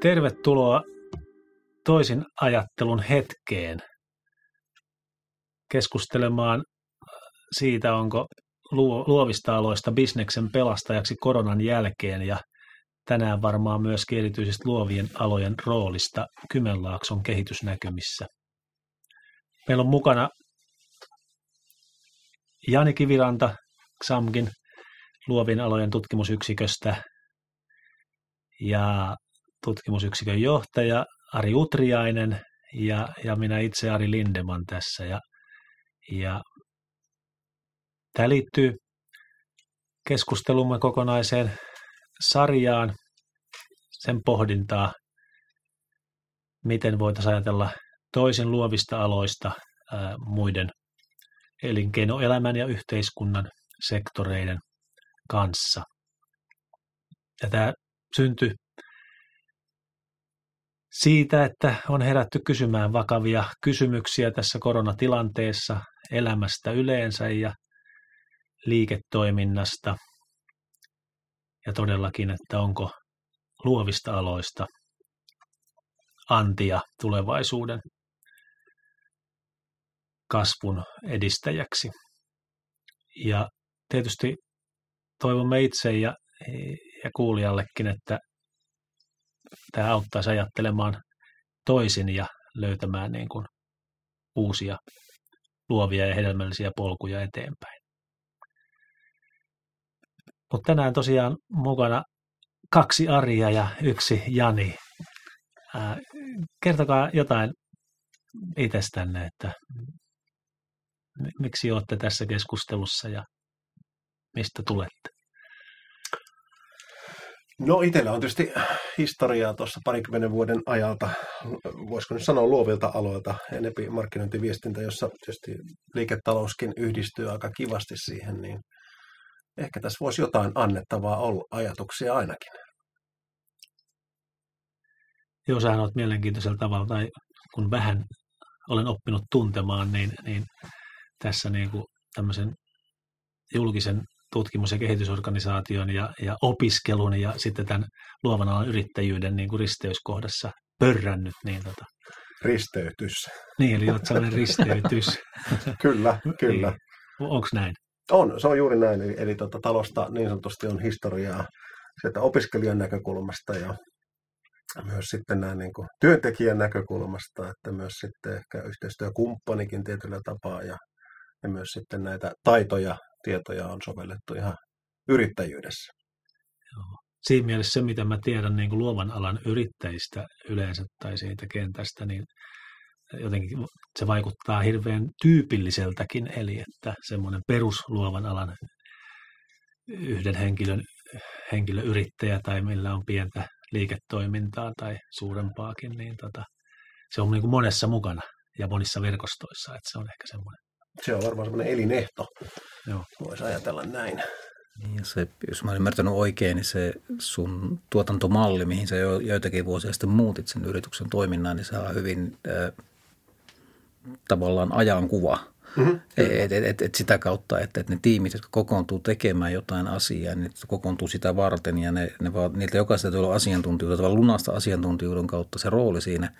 Tervetuloa toisin ajattelun hetkeen keskustelemaan siitä, onko luovista aloista bisneksen pelastajaksi koronan jälkeen ja tänään varmaan myös erityisesti luovien alojen roolista Kymenlaakson kehitysnäkymissä. Meillä on mukana Jani Kiviranta XAMGin luovien alojen tutkimusyksiköstä ja tutkimusyksikön johtaja Ari Utriainen ja, ja minä itse Ari Lindeman tässä. Ja, ja tämä liittyy keskustelumme kokonaiseen sarjaan, sen pohdintaa, miten voitaisiin ajatella toisin luovista aloista ää, muiden elinkeinoelämän ja yhteiskunnan sektoreiden kanssa. Ja tämä syntyi siitä, että on herätty kysymään vakavia kysymyksiä tässä koronatilanteessa elämästä yleensä ja liiketoiminnasta. Ja todellakin, että onko luovista aloista antia tulevaisuuden kasvun edistäjäksi. Ja tietysti toivomme itse ja, ja kuulijallekin, että tämä auttaisi ajattelemaan toisin ja löytämään niin kuin uusia luovia ja hedelmällisiä polkuja eteenpäin. Mutta tänään tosiaan mukana kaksi Aria ja yksi Jani. Kertokaa jotain itsestänne, että miksi olette tässä keskustelussa ja mistä tulette? No itsellä on tietysti historiaa tuossa parikymmenen vuoden ajalta, voisiko nyt sanoa luovilta aloilta, enempi markkinointiviestintä, jossa tietysti liiketalouskin yhdistyy aika kivasti siihen, niin ehkä tässä voisi jotain annettavaa olla, ajatuksia ainakin. Joo, sähän olet mielenkiintoisella tavalla, tai kun vähän olen oppinut tuntemaan, niin, niin tässä niin kuin tämmöisen julkisen tutkimus- ja kehitysorganisaation ja, ja opiskelun ja sitten tämän luovan alan yrittäjyyden niin kuin risteyskohdassa pörrännyt. Niin tota. Risteytys. Niin, eli olet sellainen risteytys. kyllä, kyllä. Niin. Onko näin? On, se on juuri näin. Eli, eli tota, talosta niin sanotusti on historiaa sieltä opiskelijan näkökulmasta ja myös sitten näin niin kuin työntekijän näkökulmasta, että myös sitten ehkä yhteistyökumppanikin tietyllä tapaa ja, ja myös sitten näitä taitoja tietoja on sovellettu ihan yrittäjyydessä. Joo. Siinä mielessä se, mitä mä tiedän niin kuin luovan alan yrittäjistä yleensä tai siitä kentästä, niin jotenkin se vaikuttaa hirveän tyypilliseltäkin, eli että semmoinen perusluovan alan yhden henkilön henkilöyrittäjä tai millä on pientä liiketoimintaa tai suurempaakin, niin tota, se on niin kuin monessa mukana ja monissa verkostoissa, että se on ehkä semmoinen se on varmaan semmoinen elinehto. Joo. Voisi ajatella näin. Niin, ja se, jos mä olen ymmärtänyt oikein, niin se sun tuotantomalli, mihin sä jo, joitakin vuosia sitten muutit sen yrityksen toiminnan, niin se on hyvin äh, tavallaan ajankuva. Mm-hmm. Et, et, et, et sitä kautta, että et ne tiimit, jotka kokoontuu tekemään jotain asiaa, niin kokoontuu sitä varten ja ne, ne vaan, niiltä jokaisesta tulee asiantuntijuutta, lunasta asiantuntijuuden kautta se rooli siinä –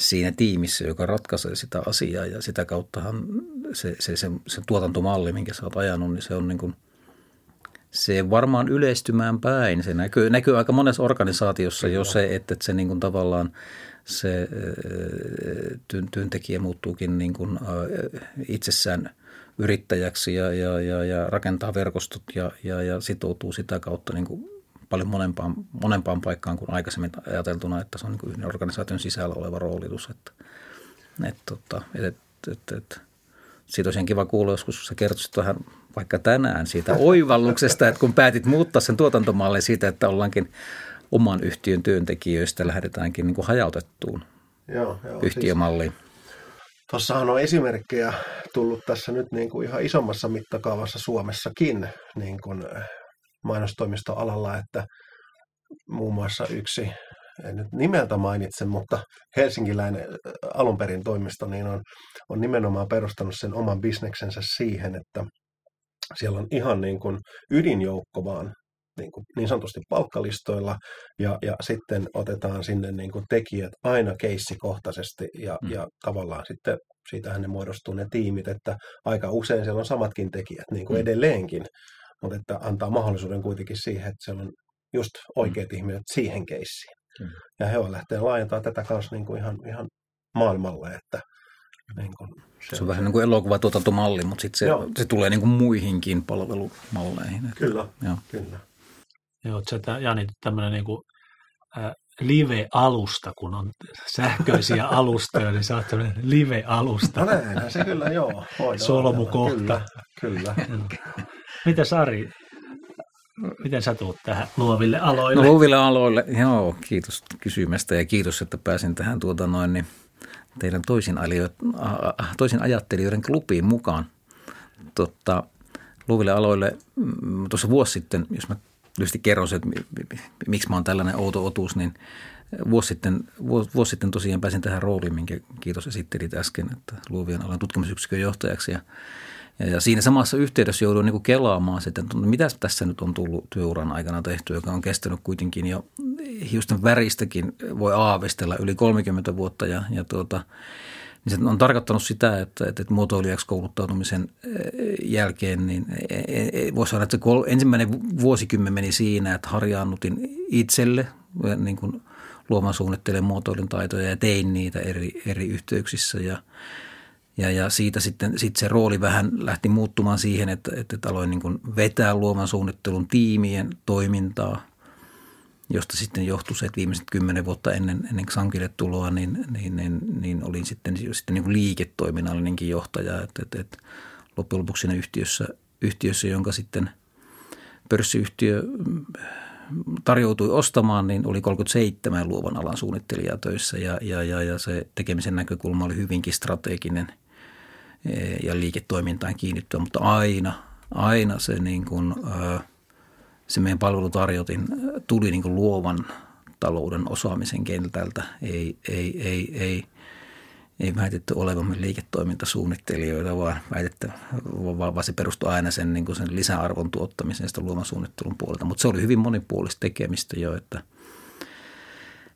siinä tiimissä, joka ratkaisee sitä asiaa ja sitä kauttahan se, se, se, se tuotantomalli, minkä sä oot ajanut, niin se on niin kuin, se varmaan yleistymään päin. Se näkyy, näkyy aika monessa organisaatiossa jo se, että se niin kuin tavallaan se työntekijä muuttuukin niin kuin itsessään yrittäjäksi ja, ja, ja, ja rakentaa verkostot ja, ja, ja sitoutuu sitä kautta niin kuin paljon monempaan, monempaan paikkaan kuin aikaisemmin ajateltuna, että se on niin yhden organisaation sisällä oleva roolitus. Että, et, tota, et, et, et, et, siitä olisi kiva kuulla joskus, kun sä kertoisit vähän vaikka tänään siitä oivalluksesta, että kun päätit muuttaa sen tuotantomallin siitä, että ollaankin oman yhtiön työntekijöistä lähdetäänkin niin kuin hajautettuun joo, joo, yhtiömalliin. Siis, Tuossahan on esimerkkejä tullut tässä nyt niin kuin ihan isommassa mittakaavassa Suomessakin niin kuin mainostoimistoalalla, että muun muassa yksi, en nyt nimeltä mainitse, mutta helsinkiläinen alun perin toimisto niin on, on nimenomaan perustanut sen oman bisneksensä siihen, että siellä on ihan niin kuin ydinjoukko vaan niin, kuin niin sanotusti palkkalistoilla ja, ja sitten otetaan sinne niin kuin tekijät aina keissikohtaisesti ja, mm. ja tavallaan sitten siitähän ne muodostuu ne tiimit, että aika usein siellä on samatkin tekijät niin kuin mm. edelleenkin, mutta että antaa mahdollisuuden kuitenkin siihen, että siellä on just oikeat mm. ihmiset siihen keissiin. Mm. Ja he on lähteä laajentamaan tätä kanssa niin kuin ihan, ihan maailmalle, että niin kuin se, se on vähän niin kuin elokuvatuotantomalli, mutta sitten se, se tulee niin kuin muihinkin palvelumalleihin. Kyllä, Joo. kyllä. Joo, se Jani, tämmöinen niin kuin, äh, live-alusta, kun on sähköisiä alustoja, niin sä oot tämmöinen live-alusta. No näin, se kyllä joo. Solmukohta. Kyllä, kyllä. Mitä Sari, miten sä tuut tähän luoville aloille? No luoville aloille, joo, kiitos kysymästä ja kiitos, että pääsin tähän tuota noin, niin teidän toisin, toisin ajattelijoiden klubiin mukaan. Totta, luoville aloille mm, tuossa vuosi sitten, jos mä lyhyesti kerron se, että miksi mä oon tällainen outo otus, niin vuosi sitten, vuosi sitten tosiaan pääsin tähän rooliin, minkä kiitos esittelit äsken, että luovien alan tutkimusyksikön johtajaksi. Ja, ja, siinä samassa yhteydessä jouduin niin kelaamaan sitten, että mitä tässä nyt on tullut työuran aikana tehty, joka on kestänyt kuitenkin jo hiusten väristäkin voi aavistella yli 30 vuotta. Ja, ja tuota, niin se on tarkoittanut sitä, että, että muotoilijaksi kouluttautumisen eh, jälkeen niin e, e, voisi sanoa, että se ensimmäinen vuosikymmen meni siinä, että harjaannutin itselle niin kuin luovan suunnittelen muotoilun taitoja ja tein niitä eri, eri yhteyksissä. Ja, ja, ja siitä sitten sit se rooli vähän lähti muuttumaan siihen, että, että aloin niin kuin vetää luovan suunnittelun tiimien toimintaa josta sitten johtui se, että viimeiset kymmenen vuotta ennen, ennen Xankille tuloa, niin, niin, niin, niin olin sitten, sitten niin kuin liiketoiminnallinenkin johtaja. Että, että, että loppujen lopuksi siinä yhtiössä, yhtiössä, jonka sitten pörssiyhtiö tarjoutui ostamaan, niin oli 37 luovan alan suunnittelijaa töissä ja, ja, ja, ja se tekemisen näkökulma oli hyvinkin strateginen ja liiketoimintaan kiinnittyä, mutta aina, aina se niin kuin, se meidän palvelutarjotin tuli niin kuin luovan talouden osaamisen kentältä. Ei, ei, ei, ei, ei väitetty olevamme liiketoimintasuunnittelijoita, vaan, väitetty, vaan se perustui aina sen, niin kuin sen lisäarvon tuottamiseen sitä luovan suunnittelun puolelta. Mutta se oli hyvin monipuolista tekemistä jo, että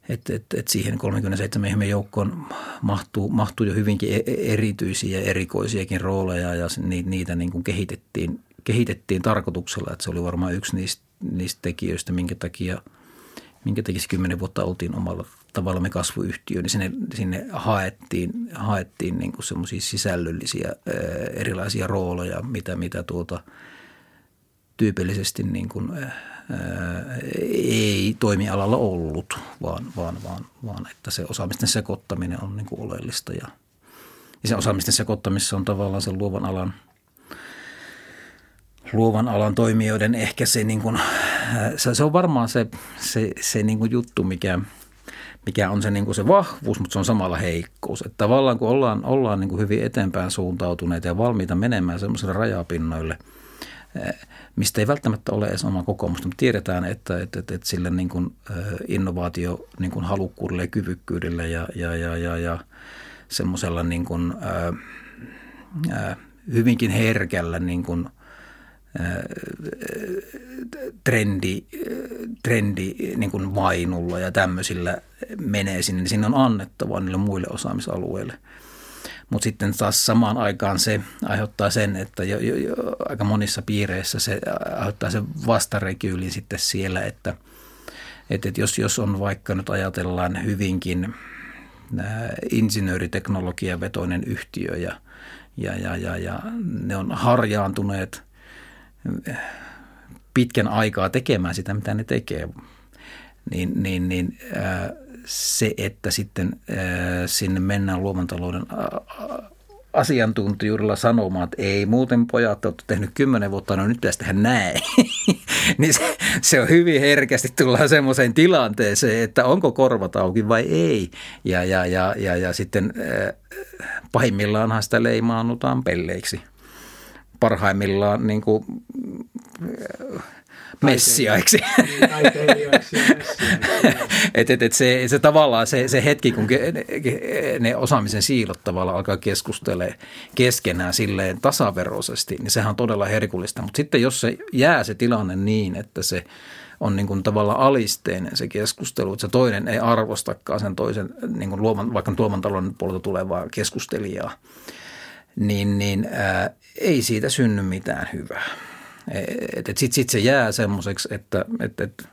et, et, et siihen 37 ihmeen joukkoon mahtuu, mahtuu jo hyvinkin e, e, erityisiä ja erikoisiakin rooleja ja niitä niin kuin kehitettiin kehitettiin tarkoituksella, että se oli varmaan yksi niistä, niistä tekijöistä, minkä takia, minkä takia kymmenen vuotta oltiin omalla tavallamme kasvuyhtiö, niin sinne, sinne haettiin, haettiin niin kuin semmoisia sisällöllisiä erilaisia rooleja, mitä, mitä tuota, tyypillisesti niin kuin, ei toimialalla ollut, vaan, vaan, vaan, vaan että se osaamisten sekoittaminen on niin kuin oleellista ja, ja se osaamisten sekoittamissa on tavallaan sen luovan alan – luovan alan toimijoiden ehkä se, niin kuin, se, se on varmaan se, se, se niin kuin juttu, mikä, mikä on se, niin kuin se vahvuus, mutta se on samalla heikkous. Että tavallaan kun ollaan, ollaan niin kuin hyvin eteenpäin suuntautuneita ja valmiita menemään semmoisille rajapinnoille, mistä ei välttämättä ole edes oma kokoomusta, mutta tiedetään, että, että, että, että sillä niin kuin innovaatio niin kuin halukkuudelle ja kyvykkyydelle ja, ja, ja, ja, ja semmoisella niin kuin, ää, ää, hyvinkin herkällä niin kuin – trendi, trendi niin kuin vainulla ja tämmöisillä menee sinne, niin sinne on annettavaa niille muille osaamisalueille. Mutta sitten taas samaan aikaan se aiheuttaa sen, että jo, jo, jo, aika monissa piireissä se aiheuttaa sen vastarekyylin sitten siellä, että, että, että jos, jos on vaikka nyt ajatellaan hyvinkin insinööriteknologiavetoinen yhtiö ja, ja, ja, ja, ja ne on harjaantuneet – pitkän aikaa tekemään sitä, mitä ne tekee, niin, niin, niin ää, se, että sitten sinne mennään luovan talouden asiantuntijuudella sanomaan, että ei muuten pojat, olette tehnyt kymmenen vuotta, no nyt pitäisi tehdä näin. niin se, se, on hyvin herkästi tullaan semmoiseen tilanteeseen, että onko korvat auki vai ei. Ja, ja, ja, ja, ja sitten äh, pahimmillaanhan sitä leimaannutaan pelleiksi parhaimmillaan niin kuin, messiaiksi. Taiteilijoiksi et, et, et se, se tavallaan se, se hetki, kun ke, ne, ne osaamisen siilot tavallaan alkaa keskustelemaan keskenään silleen tasaveroisesti, niin sehän on todella herkullista. Mutta sitten jos se jää se tilanne niin, että se on niin kuin tavallaan alisteinen se keskustelu, että se toinen ei arvostakaan sen toisen niin kuin luoman, vaikka tuoman talouden puolelta tulevaa keskustelijaa, niin, niin ää, ei siitä synny mitään hyvää. Sitten sit se jää semmoiseksi, että et, et,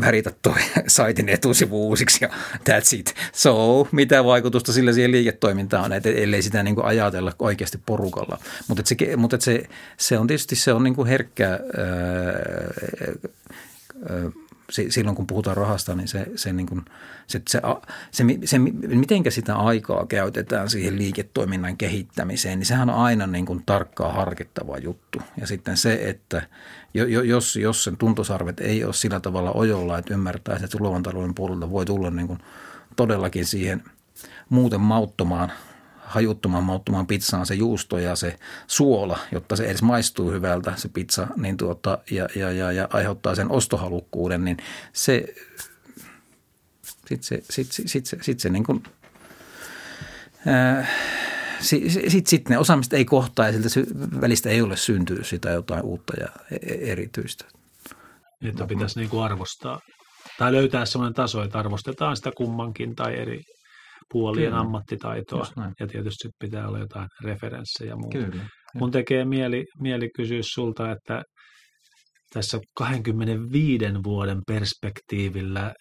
väritä toi saitin etusivu uusiksi ja that's it. So, mitä vaikutusta sillä siihen liiketoimintaan on, että ellei sitä niin kuin ajatella oikeasti porukalla. Mutta se, mutta se, se on tietysti se on niin kuin herkkä, ää, ää, silloin kun puhutaan rahasta, niin se, se, niin kuin, se, se, se, se, mitenkä sitä aikaa käytetään siihen liiketoiminnan kehittämiseen, niin sehän on aina niin kuin tarkkaa harkittava juttu. Ja sitten se, että jos, jos sen tuntosarvet ei ole sillä tavalla ojolla, että ymmärtää, että luovan talouden puolelta voi tulla niin kuin todellakin siihen muuten mauttomaan hajuttoman mauttumaan pizzaan se juusto ja se suola, jotta se edes maistuu hyvältä se pizza niin tuota, ja, ja, ja, ja aiheuttaa sen ostohalukkuuden, niin se sitten se, sit, sit, sit, sit, sit se niin kuin, sitten sit, sit ne osaamista ei kohtaa ja siltä välistä ei ole syntynyt sitä jotain uutta ja e-, e-, erityistä. Että pitäisi niin kuin arvostaa tai löytää sellainen taso, että arvostetaan sitä kummankin tai eri puolien Kyllä. ammattitaitoa. Ja tietysti pitää olla jotain referenssejä ja muuta. Kyllä. Mun tekee mieli, mieli kysyä sulta, että tässä 25 vuoden perspektiivillä,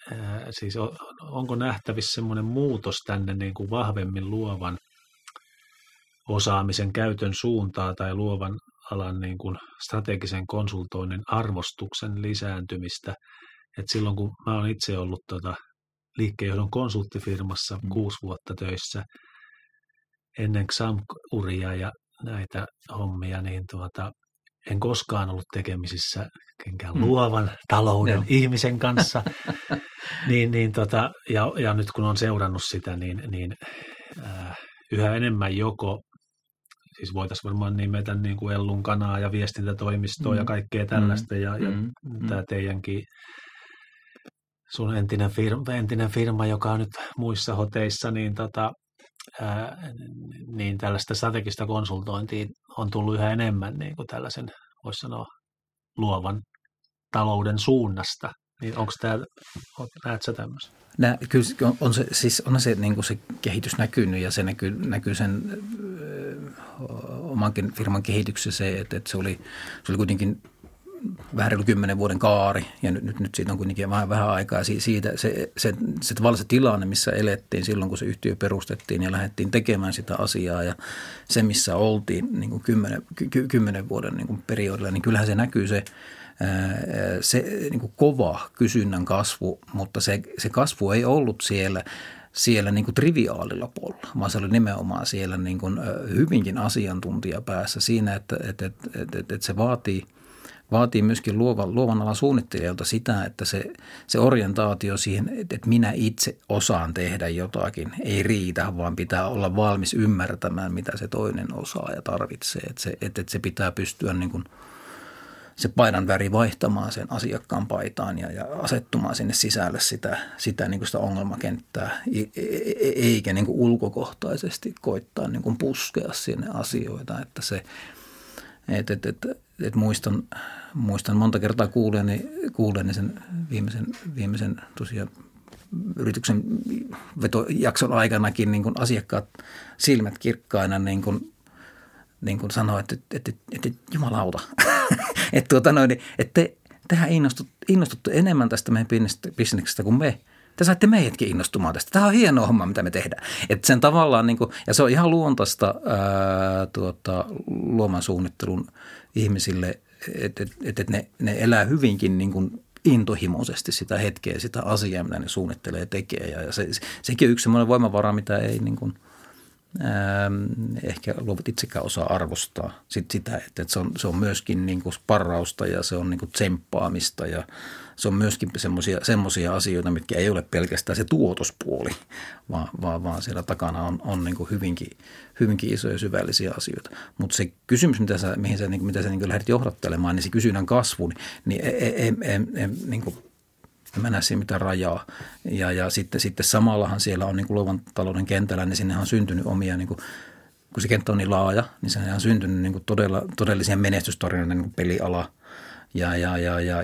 siis on, onko nähtävissä semmoinen muutos tänne niin kuin vahvemmin luovan osaamisen käytön suuntaa tai luovan alan niin kuin strategisen konsultoinnin arvostuksen lisääntymistä. Et silloin kun mä olen itse ollut tota liikkeenjohdon konsulttifirmassa mm. kuusi vuotta töissä ennen XAMK-uria ja näitä hommia, niin tuota, en koskaan ollut tekemisissä kenkään mm. luovan talouden Joo. ihmisen kanssa. niin, niin tota, ja, ja nyt kun on seurannut sitä, niin, niin äh, yhä enemmän joko, siis voitaisiin varmaan nimetä niin kuin Ellun kanaa ja viestintätoimistoa mm. ja kaikkea tällaista, mm. ja, ja mm. tämä teidänkin sun entinen firma, entinen firma, joka on nyt muissa hoteissa, niin, tota, ää, niin tällaista strategista konsultointia on tullut yhä enemmän niin kuin tällaisen, voisi sanoa, luovan talouden suunnasta. Niin onko tämä, näet sä tämmöistä? Nä, kyllä on, on se, siis on se, niin kuin se kehitys näkynyt ja se näkyy, näkyy sen ö, omankin firman kehityksessä se, että, että se, oli, se oli kuitenkin vähän reilu kymmenen vuoden kaari ja nyt, nyt, siitä on kuitenkin vähän, vähän aikaa siitä. Se, se, se tavallaan se tilanne, missä elettiin silloin, kun se yhtiö perustettiin ja lähdettiin tekemään sitä asiaa ja se, missä oltiin niin kuin kymmenen, ky, kymmenen vuoden niin kuin periodilla, niin kyllähän se näkyy se, se niin kuin kova kysynnän kasvu, mutta se, se kasvu ei ollut siellä siellä niin kuin triviaalilla puolella, vaan se oli nimenomaan siellä niin kuin hyvinkin asiantuntijapäässä siinä, että, että, että, että, että se vaatii – vaatii myöskin luovan, luovan alan suunnittelijalta sitä, että se, se orientaatio siihen, että minä itse osaan tehdä jotakin, ei riitä, vaan pitää olla valmis ymmärtämään, mitä se toinen osaa ja tarvitsee. Että se, että, että se pitää pystyä niin kuin se paidan väri vaihtamaan sen asiakkaan paitaan ja, ja asettumaan sinne sisälle sitä, sitä, niin kuin sitä ongelmakenttää, e, e, eikä niin kuin ulkokohtaisesti koittaa niin kuin puskea sinne asioita, että se, että, että, että, että muistan, muistan monta kertaa kuuleeni, kuuleeni sen viimeisen, viimeisen tosiaan yrityksen vetojakson aikanakin niin kuin asiakkaat silmät kirkkaina niin kuin, niin kuin sanoo, että, että, että, että jumalauta, että, tuota noin, että te, tehän innostutte, innostutte enemmän tästä meidän bisneksestä kuin me. Te saitte meidätkin innostumaan tästä. Tämä on hieno homma, mitä me tehdään. Että sen tavallaan, niin kuin, ja se on ihan luontaista ää, tuota, luoman suunnittelun ihmisille, että et, et ne, ne elää hyvinkin niin kuin intohimoisesti sitä hetkeä, sitä asiaa, mitä ne suunnittelee ja tekee. Ja se, sekin on yksi sellainen voimavara, mitä ei, niin kuin, ähm, ehkä luovat itsekään osaa arvostaa sit sitä, että, että se, on, se on myöskin niin kuin sparrausta ja se on niin kuin tsemppaamista ja se on myöskin semmoisia asioita, mitkä ei ole pelkästään se tuotospuoli, vaan, vaan, vaan siellä takana on, on niin kuin hyvinkin, hyvinkin isoja syvällisiä asioita. Mutta se kysymys, mitä sä, mihin sä, niin, mitä sä niin lähdet johdattelemaan, niin se kysynnän kasvu, niin ei, ei, ei, ei niin kuin en mä näe siinä mitään rajaa. Ja, ja sitten, sitten samallahan siellä on niin kuin luovan talouden kentällä, niin sinne on syntynyt omia, niin kuin, kun se kenttä on niin laaja, niin se on syntynyt niin kuin todella, todellisia menestystarinoita niin peliala ja, ja, ja, ja, ja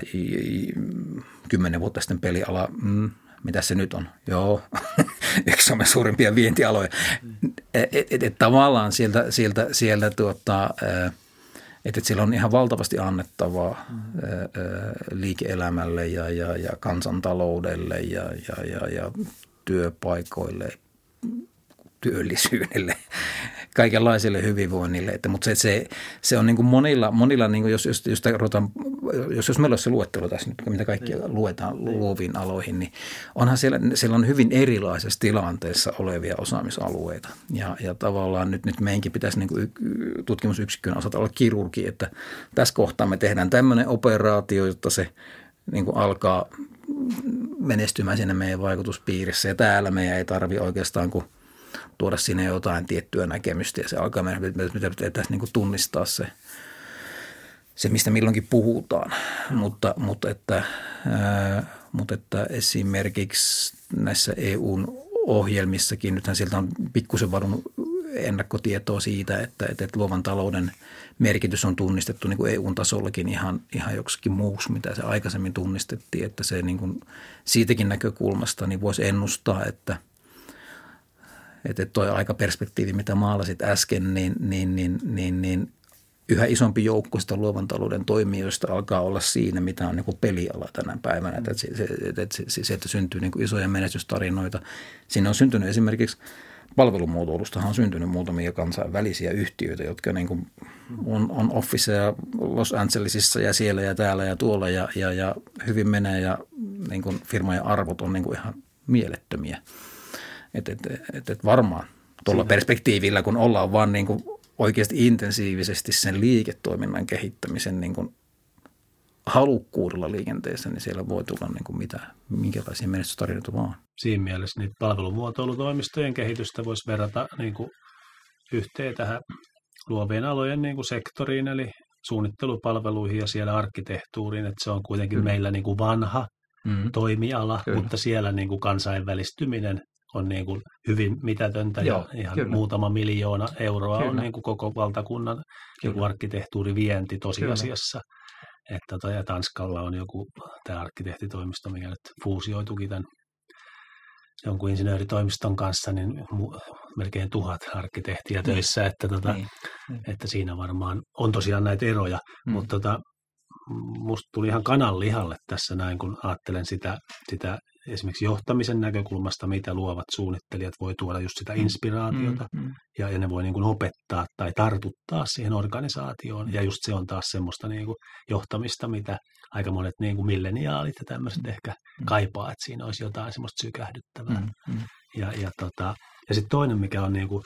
kymmenen vuotta sitten peliala, mm, mitä se nyt on? Joo, yksi Suomen suurimpia vientialoja. Et, et, et, et, tavallaan sieltä, sieltä, sieltä tuota, että siellä on ihan valtavasti annettavaa mm. liike-elämälle ja, ja, ja kansantaloudelle ja, ja, ja, ja työpaikoille, työllisyydelle kaikenlaiselle hyvinvoinnille. Että, mutta se, se, se on niin kuin monilla, monilla niin kuin jos, jos, jos, ruvetaan, jos, jos meillä olisi se luettelo tässä nyt, mitä kaikkia niin. luetaan niin. luoviin aloihin, niin onhan siellä, siellä on hyvin erilaisessa tilanteessa olevia osaamisalueita. Ja, ja tavallaan nyt, nyt meidänkin pitäisi niin kuin tutkimusyksikön osata olla kirurgi, että tässä kohtaa me tehdään tämmöinen operaatio, jotta se niin kuin alkaa menestymään siinä meidän vaikutuspiirissä. Ja täällä meidän ei tarvi oikeastaan kuin tuoda sinne jotain tiettyä näkemystä ja se alkaa meidän, mitä pitäisi niin tunnistaa se, se, mistä milloinkin puhutaan. Mutta, mutta, että, ää, mutta että esimerkiksi näissä EUn ohjelmissakin, nythän sieltä on pikkusen vadun ennakkotietoa siitä, että, että, että luovan talouden merkitys on tunnistettu niin kuin EU-tasollakin ihan, ihan joksikin muuksi, mitä se aikaisemmin tunnistettiin, että se niin kuin siitäkin näkökulmasta niin voisi ennustaa, että – että tuo aikaperspektiivi, mitä maalasit äsken, niin, niin, niin, niin, niin yhä isompi joukko sitä luovan talouden toimijoista alkaa olla siinä, mitä on niin peliala tänä päivänä. Että se, että se, se, että syntyy niin isoja menestystarinoita. Siinä on syntynyt esimerkiksi palvelumuotoilustahan on syntynyt muutamia kansainvälisiä yhtiöitä, jotka niin kuin on, on officeja Los Angelesissa ja siellä ja täällä ja tuolla ja, ja, ja hyvin menee ja niin kuin firmojen arvot on niin kuin ihan mielettömiä. Että et, et, et varmaan tuolla Siinä. perspektiivillä, kun ollaan vaan niin kuin oikeasti intensiivisesti sen liiketoiminnan kehittämisen niin kuin halukkuudella liikenteessä, niin siellä voi tulla niin kuin mitä, minkälaisia menestystarinoita vaan. Siinä mielessä niin palvelumuotoilutoimistojen kehitystä voisi verrata niin kuin yhteen tähän luovien alojen niin kuin sektoriin, eli suunnittelupalveluihin ja siellä arkkitehtuuriin, että se on kuitenkin Kyllä. meillä niin kuin vanha mm. toimiala, Kyllä. mutta siellä niin kuin kansainvälistyminen on niin kuin hyvin mitätöntä Joo, ja ihan kyllä. muutama miljoona euroa kyllä. on niin kuin koko valtakunnan joku arkkitehtuurivienti tosiasiassa. Kyllä. Että toi, ja Tanskalla on joku tämä arkkitehtitoimisto, mikä nyt fuusioitukin tämän jonkun insinööritoimiston kanssa, niin melkein tuhat arkkitehtiä niin. töissä, että, tota, niin. niin. että siinä varmaan on tosiaan näitä eroja, mm. mutta tota, musta tuli ihan kanan lihalle tässä näin, kun ajattelen sitä, sitä esimerkiksi johtamisen näkökulmasta, mitä luovat suunnittelijat voi tuoda just sitä mm. inspiraatiota mm, mm, ja, ja ne voi niin kuin opettaa tai tartuttaa siihen organisaatioon ja just se on taas semmoista niin kuin johtamista, mitä aika monet niin kuin milleniaalit ja tämmöiset mm. ehkä mm. kaipaa, että siinä olisi jotain semmoista sykähdyttävää. Mm, mm. Ja, ja, tota, ja sitten toinen, mikä on niin kuin,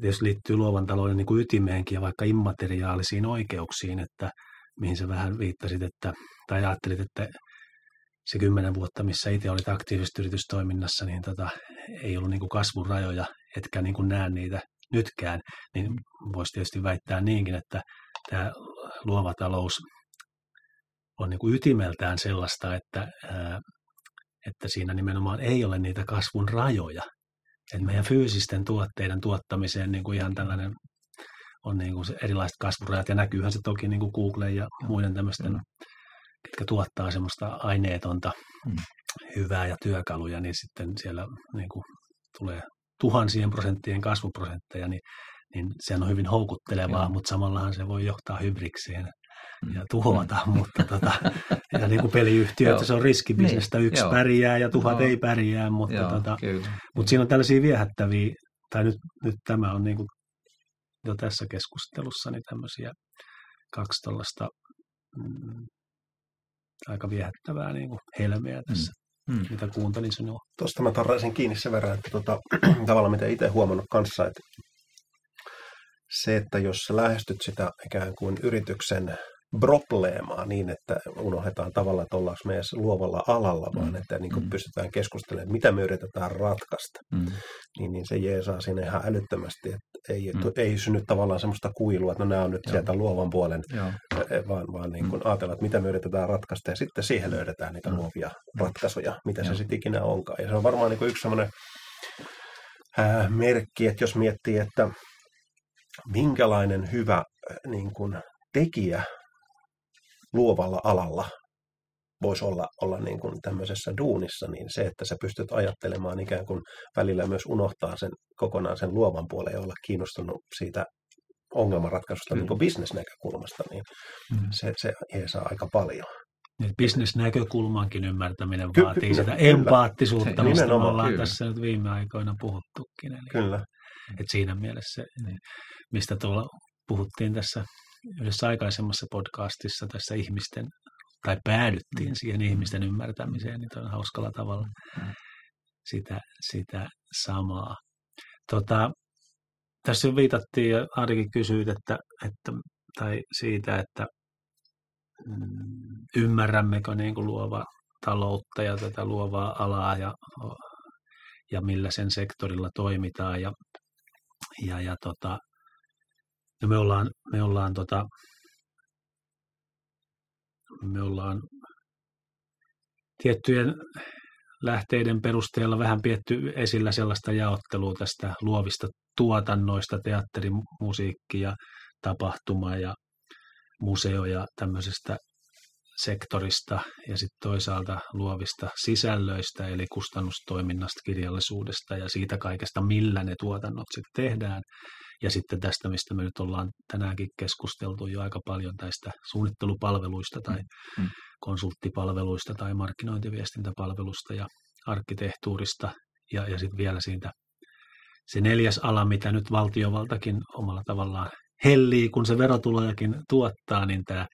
tietysti liittyy luovan talouden niin kuin ytimeenkin ja vaikka immateriaalisiin oikeuksiin, että mihin sä vähän viittasit, että, tai ajattelit, että se kymmenen vuotta, missä itse olit aktiivisesti yritystoiminnassa, niin tota, ei ollut niin kuin kasvun rajoja, etkä niin kuin näe niitä nytkään, niin voisi tietysti väittää niinkin, että tämä luova talous on niin kuin ytimeltään sellaista, että, että siinä nimenomaan ei ole niitä kasvun rajoja. että meidän fyysisten tuotteiden tuottamiseen niin kuin ihan tällainen on niin kuin erilaiset kasvurajat, ja näkyyhän se toki niin kuin Google ja muiden tämmöisten ketkä tuottaa semmoista aineetonta mm. hyvää ja työkaluja, niin sitten siellä niin kuin tulee tuhansien prosenttien kasvuprosentteja, niin, niin se on hyvin houkuttelevaa, Joo. mutta samallahan se voi johtaa hybrikseen ja mm. tuhota, mm. mutta tota, ja niin kuin peliyhtiö, että se on riskibisnestä, niin. yksi Joo. pärjää ja tuhat Joo. ei pärjää, mutta, Joo, tota, mutta siinä on tällaisia viehättäviä, tai nyt, nyt tämä on niin kuin jo tässä keskustelussa, niin tämmöisiä kaksi tuollaista mm, aika viehättävää niin kuin helmeä tässä. hmm. mitä kuuntelin sinua. Tuosta mä tarraisin kiinni sen verran, että tota, tavallaan mitä itse huomannut kanssa, että se, että jos sä lähestyt sitä ikään kuin yrityksen probleemaa niin, että unohdetaan tavallaan, että ollaan meidän luovalla alalla, mm. vaan että niin kuin mm. pystytään keskustelemaan, mitä me yritetään ratkaista. Mm. Niin, niin se jeesaa sinne ihan älyttömästi, että ei, mm. ei synny tavallaan semmoista kuilua, että no nämä on nyt Joo. sieltä luovan puolen, Joo. vaan, vaan niin kuin mm. ajatellaan, että mitä me yritetään ratkaista ja sitten siihen löydetään niitä mm. luovia ratkaisuja, mitä Joo. se sitten ikinä onkaan. Ja se on varmaan niin kuin yksi semmoinen ää, merkki, että jos miettii, että minkälainen hyvä niin kuin tekijä luovalla alalla voisi olla, olla niin kuin tämmöisessä duunissa, niin se, että sä pystyt ajattelemaan ikään kuin välillä myös unohtaa sen kokonaan sen luovan puolen ja olla kiinnostunut siitä ongelmanratkaisusta mm. niin kuin bisnesnäkökulmasta, niin mm. se, se saa aika paljon. Niin bisnesnäkökulmankin ymmärtäminen ky- vaatii sitä kyllä, empaattisuutta, se, mistä me ollaan kyllä. tässä nyt viime aikoina puhuttukin. Eli, kyllä. Et siinä mielessä, niin, mistä tuolla puhuttiin tässä yhdessä aikaisemmassa podcastissa tässä ihmisten, tai päädyttiin mm. siihen ihmisten ymmärtämiseen, niin on hauskalla tavalla mm. sitä, sitä samaa. Tota, tässä viitattiin ja Arikin kysyit, että, että, tai siitä, että mm, ymmärrämmekö niin kuin luova taloutta ja tätä luovaa alaa ja, ja millä sen sektorilla toimitaan. Ja, ja, ja tota, ja me ollaan, me ollaan, tota, me ollaan tiettyjen lähteiden perusteella vähän pietty esillä sellaista jaottelua tästä luovista tuotannoista, teatteri, musiikki ja tapahtuma ja museo ja tämmöisestä sektorista ja sitten toisaalta luovista sisällöistä eli kustannustoiminnasta, kirjallisuudesta ja siitä kaikesta, millä ne tuotannot sitten tehdään. Ja sitten tästä, mistä me nyt ollaan tänäänkin keskusteltu jo aika paljon tästä suunnittelupalveluista tai mm. konsulttipalveluista tai markkinointiviestintäpalvelusta ja arkkitehtuurista ja, ja sitten vielä siitä se neljäs ala, mitä nyt valtiovaltakin omalla tavallaan hellii, kun se verotulojakin tuottaa, niin tämä,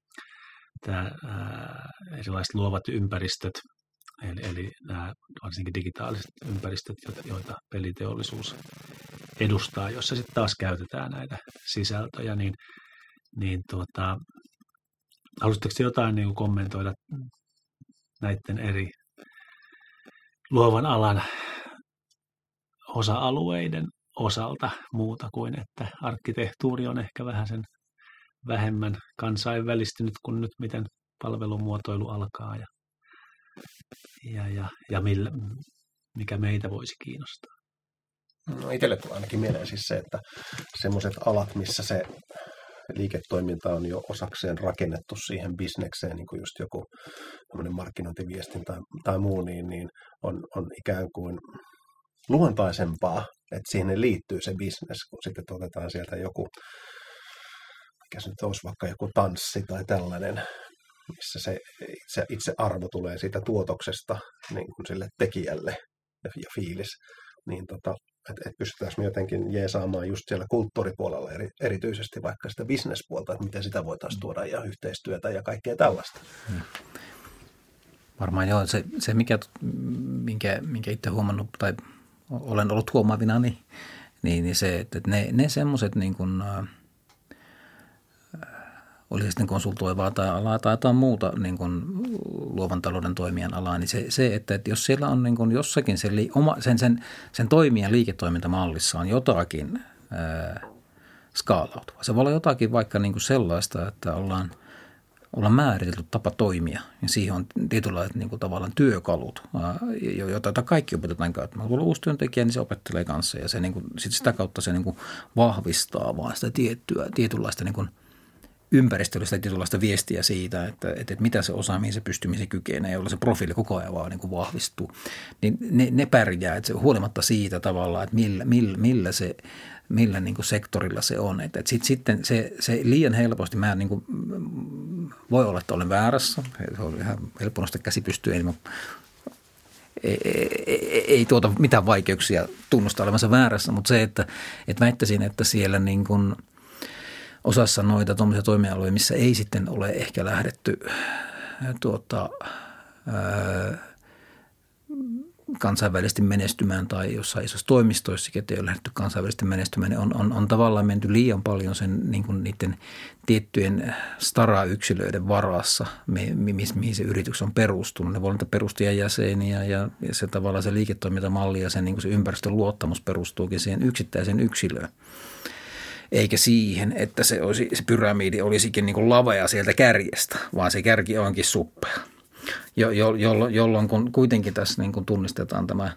tämä ää, erilaiset luovat ympäristöt, eli, eli nämä varsinkin digitaaliset ympäristöt, joita, joita peliteollisuus edustaa, jossa sitten taas käytetään näitä sisältöjä, niin, niin tuota, haluaisitteko jotain niin kommentoida näiden eri luovan alan osa-alueiden osalta muuta kuin, että arkkitehtuuri on ehkä vähän sen vähemmän kansainvälistynyt kuin nyt, miten palvelumuotoilu alkaa ja, ja, ja, ja millä, mikä meitä voisi kiinnostaa. No itselle tulee ainakin mieleen siis se, että semmoiset alat, missä se liiketoiminta on jo osakseen rakennettu siihen bisnekseen, niin kuin just joku markkinointiviestin tai, tai muu, niin, niin on, on ikään kuin luontaisempaa, että siihen liittyy se bisnes, kun sitten otetaan sieltä joku, mikä se nyt olisi vaikka joku tanssi tai tällainen, missä se itse, itse arvo tulee siitä tuotoksesta niin kuin sille tekijälle ja, fiilis, niin tota, että et pystytään me jotenkin jeesaamaan just siellä kulttuuripuolella eri, erityisesti vaikka sitä bisnespuolta, että miten sitä voitaisiin tuoda ja yhteistyötä ja kaikkea tällaista. Hmm. Varmaan joo, se, se mikä, minkä, minkä itse huomannut tai olen ollut huomaavina, niin, niin, niin se, että ne, ne semmoiset niin kuin, äh, oli sitten konsultoivaa tai alaa tai jotain muuta niin kuin luovan talouden toimijan alaa, niin se, se että, että jos siellä on niin kuin jossakin sen, oma, sen, sen, sen toimijan liiketoimintamallissa on jotakin ää, skaalautua. Se voi olla jotakin vaikka niin kuin sellaista, että ollaan, ollaan määritelty tapa toimia ja siihen on tietynlaiset niin kuin tavallaan työkalut, joita kaikki opetetaan käyttämään. Kun on uusi työntekijä, niin se opettelee kanssa ja se niin kuin, sit sitä kautta se niin kuin vahvistaa vaan sitä tiettyä, tietynlaista niin kuin – ympäristöllistä tietynlaista viestiä siitä, että, että, että mitä se osaa, mihin se pystyy, mihin se kykenee, jolla se profiili koko ajan vaan niin kuin vahvistuu. Niin ne, ne pärjää, että se, huolimatta siitä tavallaan, että millä, millä, millä se millä niin kuin sektorilla se on. Että, että sit, sitten se, se liian helposti, mä niin kuin, voi olla, että olen väärässä, se on ihan helppo nostaa käsi pystyyn, ei, ei, ei, ei tuota mitään vaikeuksia tunnustaa olevansa väärässä, mutta se, että, että väittäisin, että siellä niin kuin – osassa noita tuommoisia toimialueita, missä ei sitten ole ehkä lähdetty tuota, ää, kansainvälisesti menestymään tai jossain isossa toimistoissa, että ei ole lähdetty kansainvälisesti menestymään, niin on, on, on tavallaan menty liian paljon sen niin kuin niiden tiettyjen stara-yksilöiden varassa, mihin, mihin se yritys on perustunut. Ne voi olla perustajajäseniä ja, ja se tavallaan se liiketoimintamalli ja sen, niin kuin se ympäristön luottamus perustuukin siihen yksittäiseen yksilöön eikä siihen, että se, olisi, se pyramidi olisikin niin kuin lavea sieltä kärjestä, vaan se kärki onkin suppea. Jo, jo, jolloin, kun kuitenkin tässä niin kuin tunnistetaan tämä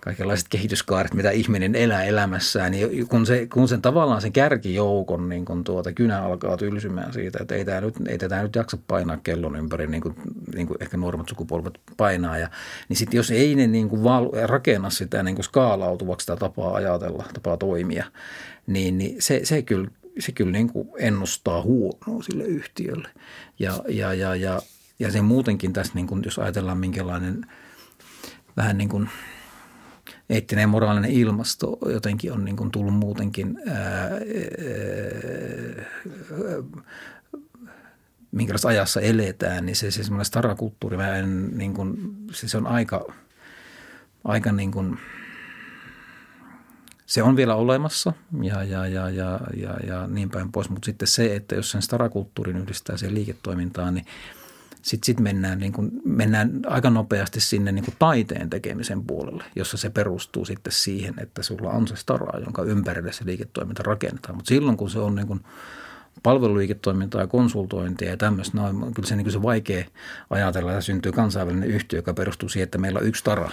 kaikenlaiset kehityskaaret, mitä ihminen elää elämässään, niin kun, se, kun sen tavallaan sen kärkijoukon niin kun tuota, kynä alkaa tylsymään siitä, että ei tämä nyt, ei tätä nyt jaksa painaa kellon ympäri, niin kuin, niin kuin ehkä nuoremmat sukupolvet painaa, ja, niin sitten jos ei ne niin kuin val, rakenna sitä niin kuin skaalautuvaksi sitä tapaa ajatella, tapaa toimia, niin, niin se, se kyllä, se kyllä niin kuin ennustaa huonoa sille yhtiölle. Ja, ja, ja, ja, ja se muutenkin tässä, niin kuin, jos ajatellaan minkälainen vähän niin kuin eettinen ja moraalinen ilmasto jotenkin on niin kuin tullut muutenkin ää, ää, minkälaisessa ajassa eletään, niin se, se semmoinen starakulttuuri vähän niin kuin, se, se on aika, aika niin kuin – se on vielä olemassa ja, ja, ja, ja, ja, ja niin päin pois, mutta sitten se, että jos sen starakulttuurin yhdistää siihen liiketoimintaan, niin sitten sit mennään, niin kun, mennään aika nopeasti sinne niin taiteen tekemisen puolelle, jossa se perustuu sitten siihen, että sulla on se stara, jonka ympärille se liiketoiminta rakennetaan. Mutta silloin, kun se on niin kun palveluliiketoimintaa ja konsultointia ja tämmöistä, no, kyllä se, niin se vaikea ajatella, että syntyy kansainvälinen yhtiö, joka perustuu siihen, että meillä on yksi stara.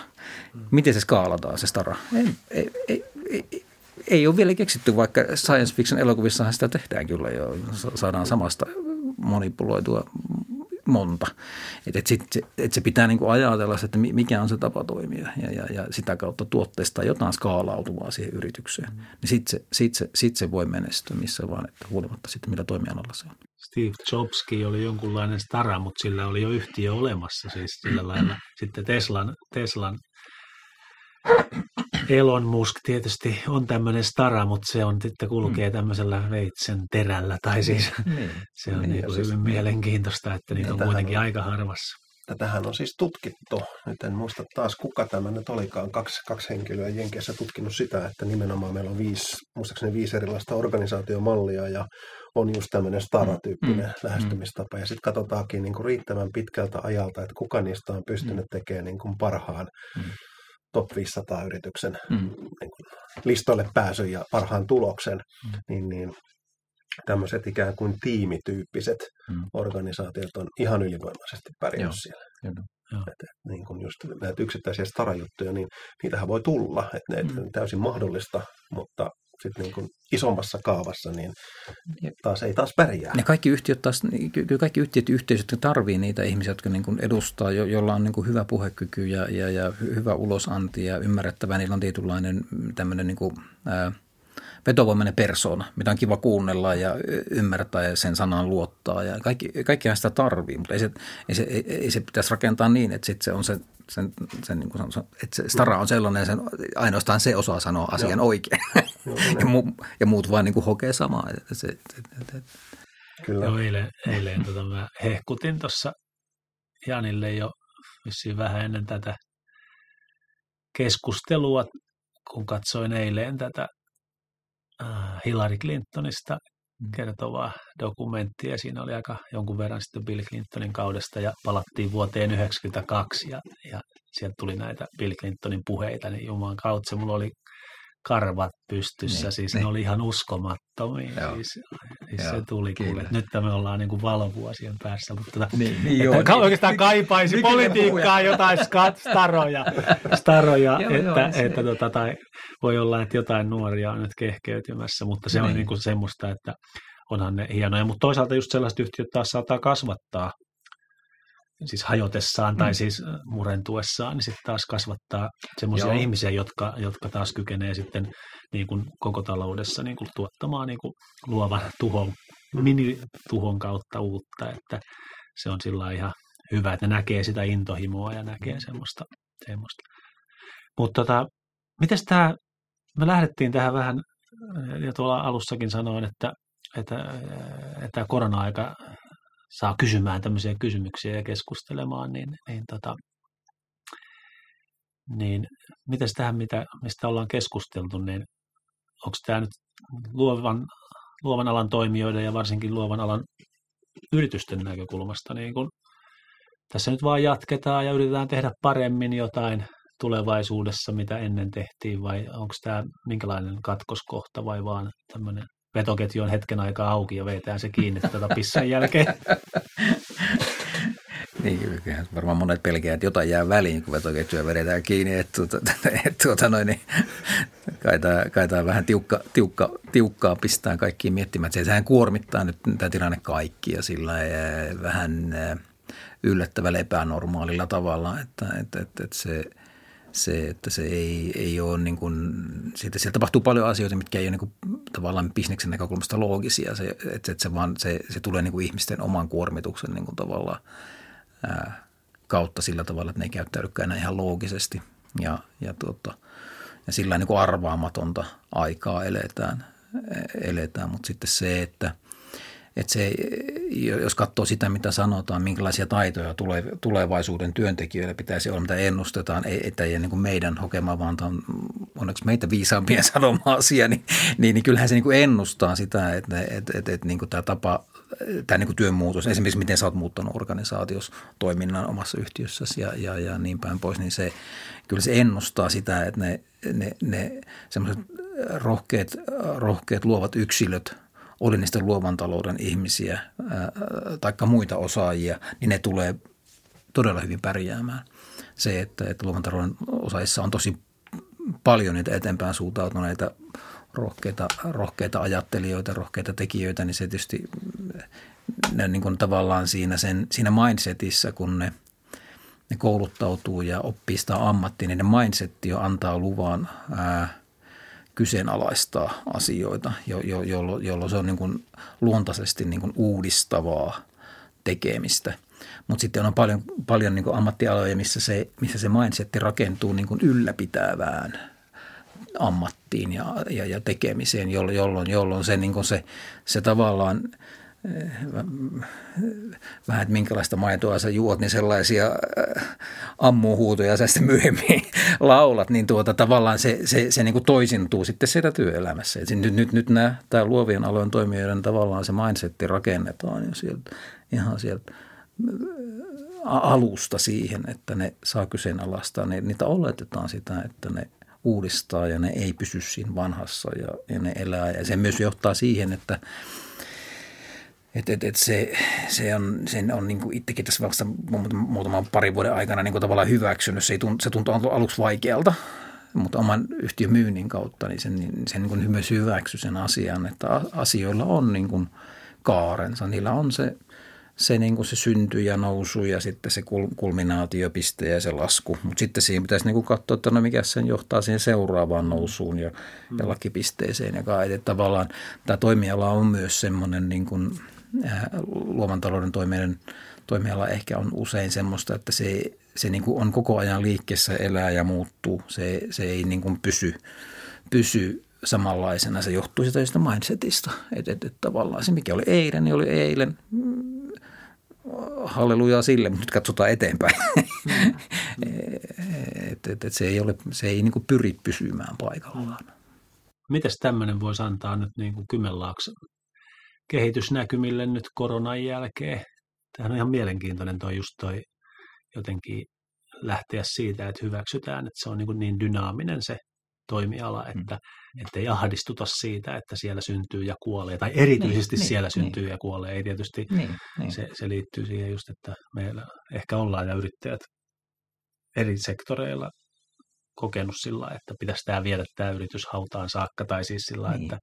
Miten se skaalataan se stara? Ei, ei, ei, ei, ei ole vielä keksitty, vaikka science fiction elokuvissahan sitä tehdään kyllä jo. Saadaan samasta manipuloitua monta. Että et, sit, et se pitää niinku ajatella, että mikä on se tapa toimia ja, ja, ja sitä kautta tuotteista jotain skaalautuvaa siihen yritykseen. Mm. Niin sitten se, sit se, sit se voi menestyä missä vaan, että huolimatta sitten millä toimialalla se on. Steve Jobskin oli jonkunlainen stara, mutta sillä oli jo yhtiö olemassa siis sillä lailla. Sitten Teslan, Teslan Elon Musk tietysti on tämmöinen stara, mutta se on sitten kulkee mm. tämmöisellä veitsen terällä. Tai siis niin. se on niin, niin siis, hyvin mielenkiintoista, että niitä on kuitenkin on, aika harvassa. Tätähän on siis tutkittu. Nyt en muista taas kuka tämä nyt olikaan. Kaksi, kaksi henkilöä Jenkeissä tutkinut sitä, että nimenomaan meillä on viisi, muistaakseni viisi erilaista organisaatiomallia ja on just tämmöinen stara-tyyppinen mm. lähestymistapa. Ja sitten katsotaankin niin kuin riittävän pitkältä ajalta, että kuka niistä on pystynyt mm. tekemään niin kuin parhaan mm top 500 yrityksen mm. niin kuin listoille pääsyn ja parhaan tuloksen, mm. niin, niin tämmöiset ikään kuin tiimityyppiset mm. organisaatiot on ihan ylivoimaisesti pärjännyt siellä. Joo. Et, et, niin kuin just näitä yksittäisiä starajuttuja, niin niitähän voi tulla, että ne mm. täysin mahdollista, mutta sit niin kuin isommassa kaavassa, niin taas ei taas pärjää. Ja kaikki yhtiöt taas, kyllä kaikki yhtiöt yhteisöt tarvii niitä ihmisiä, jotka niin kuin edustaa, jo, joilla on niin kuin hyvä puhekyky ja, ja, ja hyvä ulosanti ja ymmärrettävä. Niillä on tietynlainen tämmöinen niin kuin, ää, vetovoimainen persoona, mitä on kiva kuunnella ja ymmärtää ja sen sanaan luottaa. Ja kaikki, kaikkihan sitä tarvii, mutta ei se, ei se, ei, ei se pitäisi rakentaa niin, että sit se on se sen, sen niin kuin että se stara on sellainen, sen, ainoastaan se osaa sanoa asian Joo. oikein. ja, mu, ja muut vaan niin kuin hokee samaa. Se, että, että. Kyllä. Joo, eilen, eilen tota, mä hehkutin tuossa Janille jo vissiin vähän ennen tätä keskustelua, kun katsoin eilen tätä Hillary Clintonista Mm. kertovaa dokumenttia. Siinä oli aika jonkun verran sitten Bill Clintonin kaudesta ja palattiin vuoteen 1992 ja, ja sieltä tuli näitä Bill Clintonin puheita, niin Jumalan kautta se mulla oli karvat pystyssä, niin, siis niin. ne oli ihan uskomattomia. Joo. Siis, siis Joo, se tuli kuule. Nyt me ollaan niin kuin valovuosien päässä, mutta tota, niin, niin, joo, niin. oikeastaan kaipaisi niin, politiikkaa jotain staroja, staroja joo, että, joo, että tota, tai voi olla, että jotain nuoria on nyt kehkeytymässä, mutta se niin. on niin kuin semmoista, että onhan ne hienoja, mutta toisaalta just sellaiset yhtiöt taas saattaa kasvattaa siis hajotessaan mm. tai siis murentuessaan, niin sitten taas kasvattaa semmoisia ihmisiä, jotka, jotka taas kykenee sitten niin kuin koko taloudessa niin kuin tuottamaan niin kuin luovan tuhon, mini-tuhon kautta uutta, että se on sillä ihan hyvä, että ne näkee sitä intohimoa ja näkee mm. semmoista. semmoista. Mutta tota, miten tämä, me lähdettiin tähän vähän, ja tuolla alussakin sanoin, että, että, että korona-aika saa kysymään tämmöisiä kysymyksiä ja keskustelemaan, niin, niin tota, niin miten tähän, mitä, mistä ollaan keskusteltu, niin onko tämä nyt luovan, luovan alan toimijoiden ja varsinkin luovan alan yritysten näkökulmasta, niin kun tässä nyt vaan jatketaan ja yritetään tehdä paremmin jotain tulevaisuudessa, mitä ennen tehtiin, vai onko tämä minkälainen katkoskohta vai vaan tämmöinen vetoketju on hetken aikaa auki ja vetään se kiinni tätä pissan jälkeen. Niin, varmaan monet pelkää, että jotain jää väliin, kun vetoketjuja vedetään kiinni, että tuota, et, tuota noin, niin kai tämä, vähän tiukka, tiukka, tiukkaa pistää kaikkiin miettimään. Se, sehän kuormittaa nyt tämä tilanne kaikkia sillä vähän yllättävällä epänormaalilla tavalla, että, että, että, että se – se, että se ei, ei ole niin kuin, siitä, siellä tapahtuu paljon asioita, mitkä ei ole niin kuin, tavallaan bisneksen näkökulmasta loogisia, se, että, että se, vaan, se, se tulee niin kuin ihmisten oman kuormituksen niin kuin tavallaan ää, kautta sillä tavalla, että ne ei käyttäydykään enää ihan loogisesti ja, ja, tuota, ja sillä niin kuin arvaamatonta aikaa eletään, eletään. mutta sitten se, että – että se, jos katsoo sitä, mitä sanotaan, minkälaisia taitoja tulevaisuuden työntekijöille pitäisi olla, mitä ennustetaan, että ei niin kuin meidän hokema, vaan on onneksi meitä viisaampia sanoma asia, niin, niin, niin kyllähän se niin kuin ennustaa sitä, että, että, että, että niin kuin tämä tapa, tämä niin kuin työn muutos, esimerkiksi miten sä oot muuttanut organisaatiossa toiminnan omassa yhtiössäsi ja, ja, ja niin päin pois, niin se, kyllä se ennustaa sitä, että ne, ne, ne semmoiset rohkeat, rohkeat luovat yksilöt – oli niistä luovan talouden ihmisiä tai muita osaajia, niin ne tulee todella hyvin pärjäämään. Se, että, että luovan talouden osaajissa on tosi paljon niitä eteenpäin suuntautuneita rohkeita, rohkeita ajattelijoita, rohkeita tekijöitä, niin se tietysti ne niin kuin tavallaan siinä, sen, siinä mindsetissä, kun ne, ne kouluttautuu ja oppii sitä ammattia, niin ne mindsetti jo antaa luvan ää, – kyseenalaistaa asioita, jo, jo, jolloin, jollo se on niin kuin luontaisesti niin kuin uudistavaa tekemistä. Mutta sitten on paljon, paljon niin kuin ammattialoja, missä se, missä se mindsetti rakentuu niin kuin ylläpitävään ammattiin ja, ja, ja tekemiseen, jolloin, jolloin se, niin kuin se, se tavallaan – vähän, että minkälaista maitoa sä juot, niin sellaisia äh, ammuhuutoja sä sitten myöhemmin laulat, niin tuota, tavallaan se, se, se niin kuin toisintuu sitten siellä työelämässä. Et nyt, nyt, nyt nämä, tämä luovien alojen toimijoiden tavallaan se mindsetti rakennetaan jo sieltä, ihan sieltä alusta siihen, että ne saa kyseenalaistaa, ne, niitä oletetaan sitä, että ne uudistaa ja ne ei pysy siinä vanhassa ja, ja ne elää. Ja se myös johtaa siihen, että et, et, et se, se on, sen on niin kuin itsekin tässä vasta muutaman parin vuoden aikana niin kuin tavallaan hyväksynyt. Se, ei tunt, se tuntuu aluksi vaikealta, mutta oman yhtiön myynnin kautta niin sen, niin sen niin kuin myös hyväksy sen asian, että asioilla on niin kuin kaarensa. Niillä on se, se, niin kuin se synty ja nousu ja sitten se kulminaatiopiste ja se lasku. Mutta sitten siinä pitäisi niin kuin katsoa, että no mikä sen johtaa siihen seuraavaan nousuun ja, mm. ja lakipisteeseen. Ja kai, että tavallaan tämä toimiala on myös semmoinen niin kuin – luovan talouden toimijoiden toimiala ehkä on usein semmoista, että se, se niin kuin on koko ajan liikkeessä, elää ja muuttuu. Se, se ei niin kuin pysy, pysy samanlaisena. Se johtuu sitä sitä mindsetista. Että et, et tavallaan se, mikä oli eilen, niin oli eilen. Halleluja sille, mutta nyt katsotaan eteenpäin. Mm. et, et, et se ei, ole, se ei niin kuin pyri pysymään paikallaan. Mitäs tämmöinen voisi antaa nyt niin kuin Kymenlaakson kehitysnäkymille nyt koronan jälkeen. Tämähän on ihan mielenkiintoinen toi just toi jotenkin lähteä siitä, että hyväksytään, että se on niin, niin dynaaminen se toimiala, mm. että mm. ei ahdistuta siitä, että siellä syntyy ja kuolee, tai erityisesti niin, siellä niin, syntyy niin. ja kuolee. Ei tietysti, niin, niin. Se, se liittyy siihen just, että meillä ehkä ollaan ja yrittäjät eri sektoreilla kokenut sillä, että pitäisi tämä viedä tämä yritys hautaan saakka, tai siis sillä, niin. että,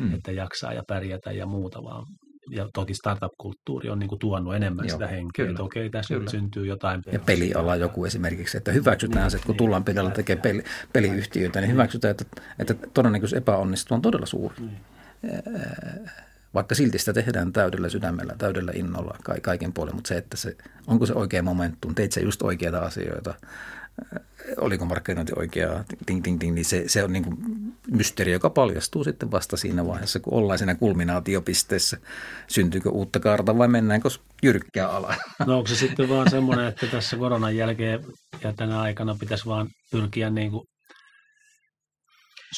hmm. että jaksaa ja pärjätä ja muuta, vaan ja toki startup-kulttuuri on niin kuin tuonut enemmän Joo, sitä henkeä, kyllä, että okei, tässä kyllä. syntyy jotain. Ja peliala joku esimerkiksi, että hyväksytään niin, se, että kun niin, tullaan pidellä tekemään peli, peliyhtiöitä, niin hyväksytään, että, että todennäköisesti epäonnistuu on todella suuri. Niin. Vaikka silti sitä tehdään täydellä sydämellä, täydellä innolla kaiken puolen, mutta se, että se, onko se oikea momentum, teit se just oikeita asioita, oliko markkinointi oikeaa, ting, ting, ting, niin se, se on niin kuin mysteeri, joka paljastuu sitten vasta siinä vaiheessa, kun ollaan siinä kulminaatiopisteessä. Syntyykö uutta kaarta vai mennäänkö jyrkkää ala? No onko se sitten vaan semmoinen, että tässä koronan jälkeen ja tänä aikana pitäisi vaan pyrkiä niin kuin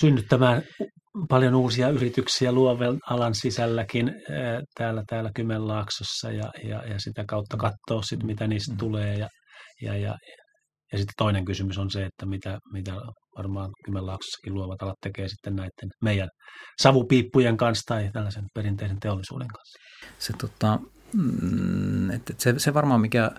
synnyttämään paljon uusia yrityksiä luovan alan sisälläkin täällä, täällä Kymenlaaksossa ja, ja, ja sitä kautta katsoa sit, mitä niistä mm. tulee ja, ja, ja, ja sitten toinen kysymys on se, että mitä, mitä varmaan Kymenlaaksossakin luovat alat tekee sitten näiden meidän savupiippujen kanssa tai tällaisen perinteisen teollisuuden kanssa. Se, tota, mm, että se, se varmaan mikä,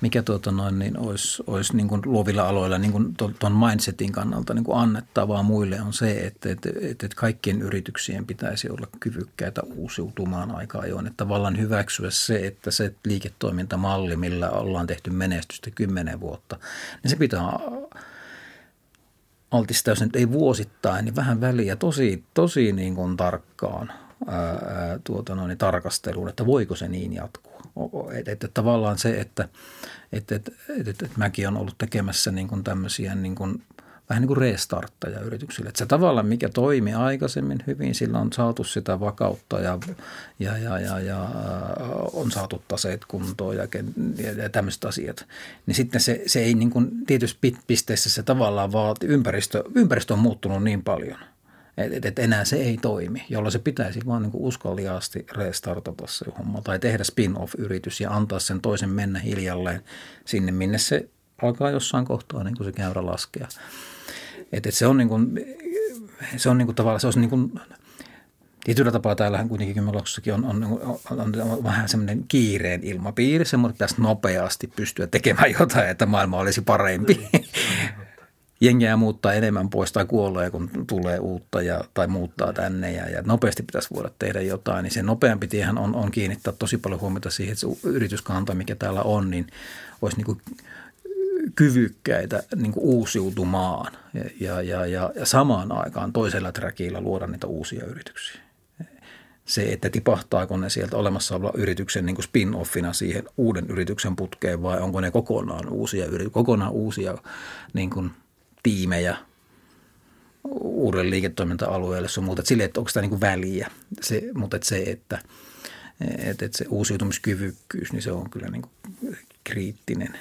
mikä tuota noin, niin olisi, olisi niin kuin luovilla aloilla niin kuin tuon mindsetin kannalta niin kuin annettavaa muille on se, että, että, että, että kaikkien yrityksien pitäisi olla kyvykkäitä uusiutumaan aika ajoin. Että tavallaan hyväksyä se, että se liiketoimintamalli, millä ollaan tehty menestystä kymmenen vuotta, niin se pitää altistaa, jos nyt ei vuosittain, niin vähän väliä tosi, tosi niin kuin tarkkaan ää, tuota noin, tarkasteluun, että voiko se niin jatkuu. Että, että tavallaan se, että, että, että, että, että mäkin olen ollut tekemässä niin kuin tämmöisiä niin kuin, vähän niin kuin restartteja yrityksille. Että se tavallaan, mikä toimi aikaisemmin hyvin, sillä on saatu sitä vakautta ja, ja, ja, ja, ja on saatu taseet kuntoon ja, ja, ja tämmöiset asiat. Niin sitten se, se ei niin kuin tietysti pisteessä se tavallaan vaati, ympäristö, ympäristö on muuttunut niin paljon – että et, enää se ei toimi, jolloin se pitäisi vaan niin uskalliaasti restartata se homma tai tehdä spin-off-yritys ja antaa sen toisen mennä hiljalleen sinne, minne se alkaa jossain kohtaa niin kuin se käyrä laskea. Et, et se on, niin kuin, se on niin kuin tavallaan, se on niin kuin, tietyllä tapaa täällähän kuitenkin Kymenlaaksosakin on, on, on, on, on, vähän semmoinen kiireen ilmapiiri, semmoinen, pitäisi nopeasti pystyä tekemään jotain, että maailma olisi parempi. Jengiä muuttaa enemmän pois tai kuolee, kun tulee uutta ja, tai muuttaa tänne ja, ja nopeasti pitäisi voida tehdä jotain, niin se nopeampi tiehän on, on kiinnittää tosi paljon huomiota siihen, että se yrityskanta, mikä täällä on, niin olisi niin kuin kyvykkäitä niin kuin uusiutumaan ja, ja, ja, ja samaan aikaan toisella träkillä luoda niitä uusia yrityksiä. Se, että tipahtaako ne sieltä olemassa olla yrityksen niin kuin spin-offina siihen uuden yrityksen putkeen vai onko ne kokonaan uusia, kokonaan uusia niin kuin – tiimejä uudelle liiketoiminta-alueelle sun muuta. Sille, että onko sitä niin kuin väliä, se, mutta että se, että, että, että se uusiutumiskyvykkyys, niin se on kyllä niin kuin kriittinen.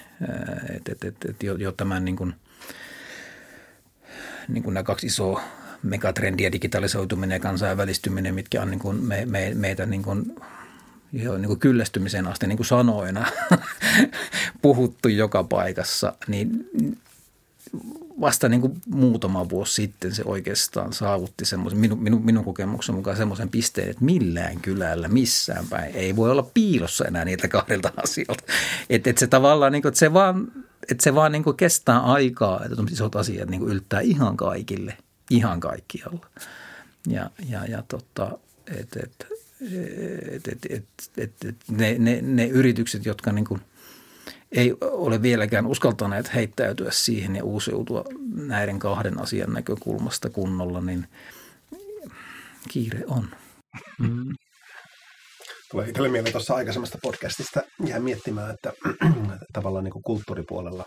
Että, että, että, että jo, jo tämän niin kuin, niin kuin nämä kaksi isoa megatrendiä, digitalisoituminen ja kansainvälistyminen, mitkä on niin kuin me, me, meitä niin kuin jo niin kuin kyllästymiseen asti niin kuin sanoina puhuttu joka paikassa, niin vasta niin kuin muutama vuosi sitten se oikeastaan saavutti semmoisen, minun, minun, minun kokemuksen mukaan semmoisen pisteen, että millään kylällä, missään päin ei voi olla piilossa enää niiltä kahdelta asioilta. Että et se tavallaan, niin kuin, että se vaan, että se vaan niin kuin kestää aikaa, että isot asiat niin kuin yltää ihan kaikille, ihan kaikkialla. Ja, ja, ja tota, että et, et, et, et, et, et, ne, ne, ne yritykset, jotka niin kuin – ei ole vieläkään uskaltaneet heittäytyä siihen ja uusiutua näiden kahden asian näkökulmasta kunnolla, niin kiire on. Mm. Tulee itselle mieleen tuossa aikaisemmasta podcastista jää miettimään, että tavallaan niin kuin kulttuuripuolella,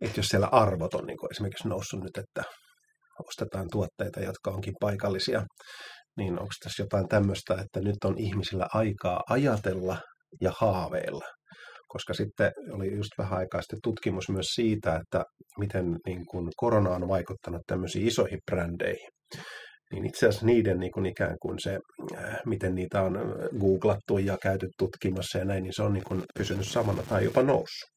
että jos siellä arvot on niin kuin esimerkiksi noussut nyt, että ostetaan tuotteita, jotka onkin paikallisia, niin onko tässä jotain tämmöistä, että nyt on ihmisillä aikaa ajatella ja haaveilla koska sitten oli just vähän aikaa sitten tutkimus myös siitä, että miten niin kuin korona on vaikuttanut tämmöisiin isoihin brändeihin. Niin itse asiassa niiden niin kuin ikään kuin se, äh, miten niitä on googlattu ja käyty tutkimassa ja näin, niin se on niin kuin pysynyt samana tai jopa noussut.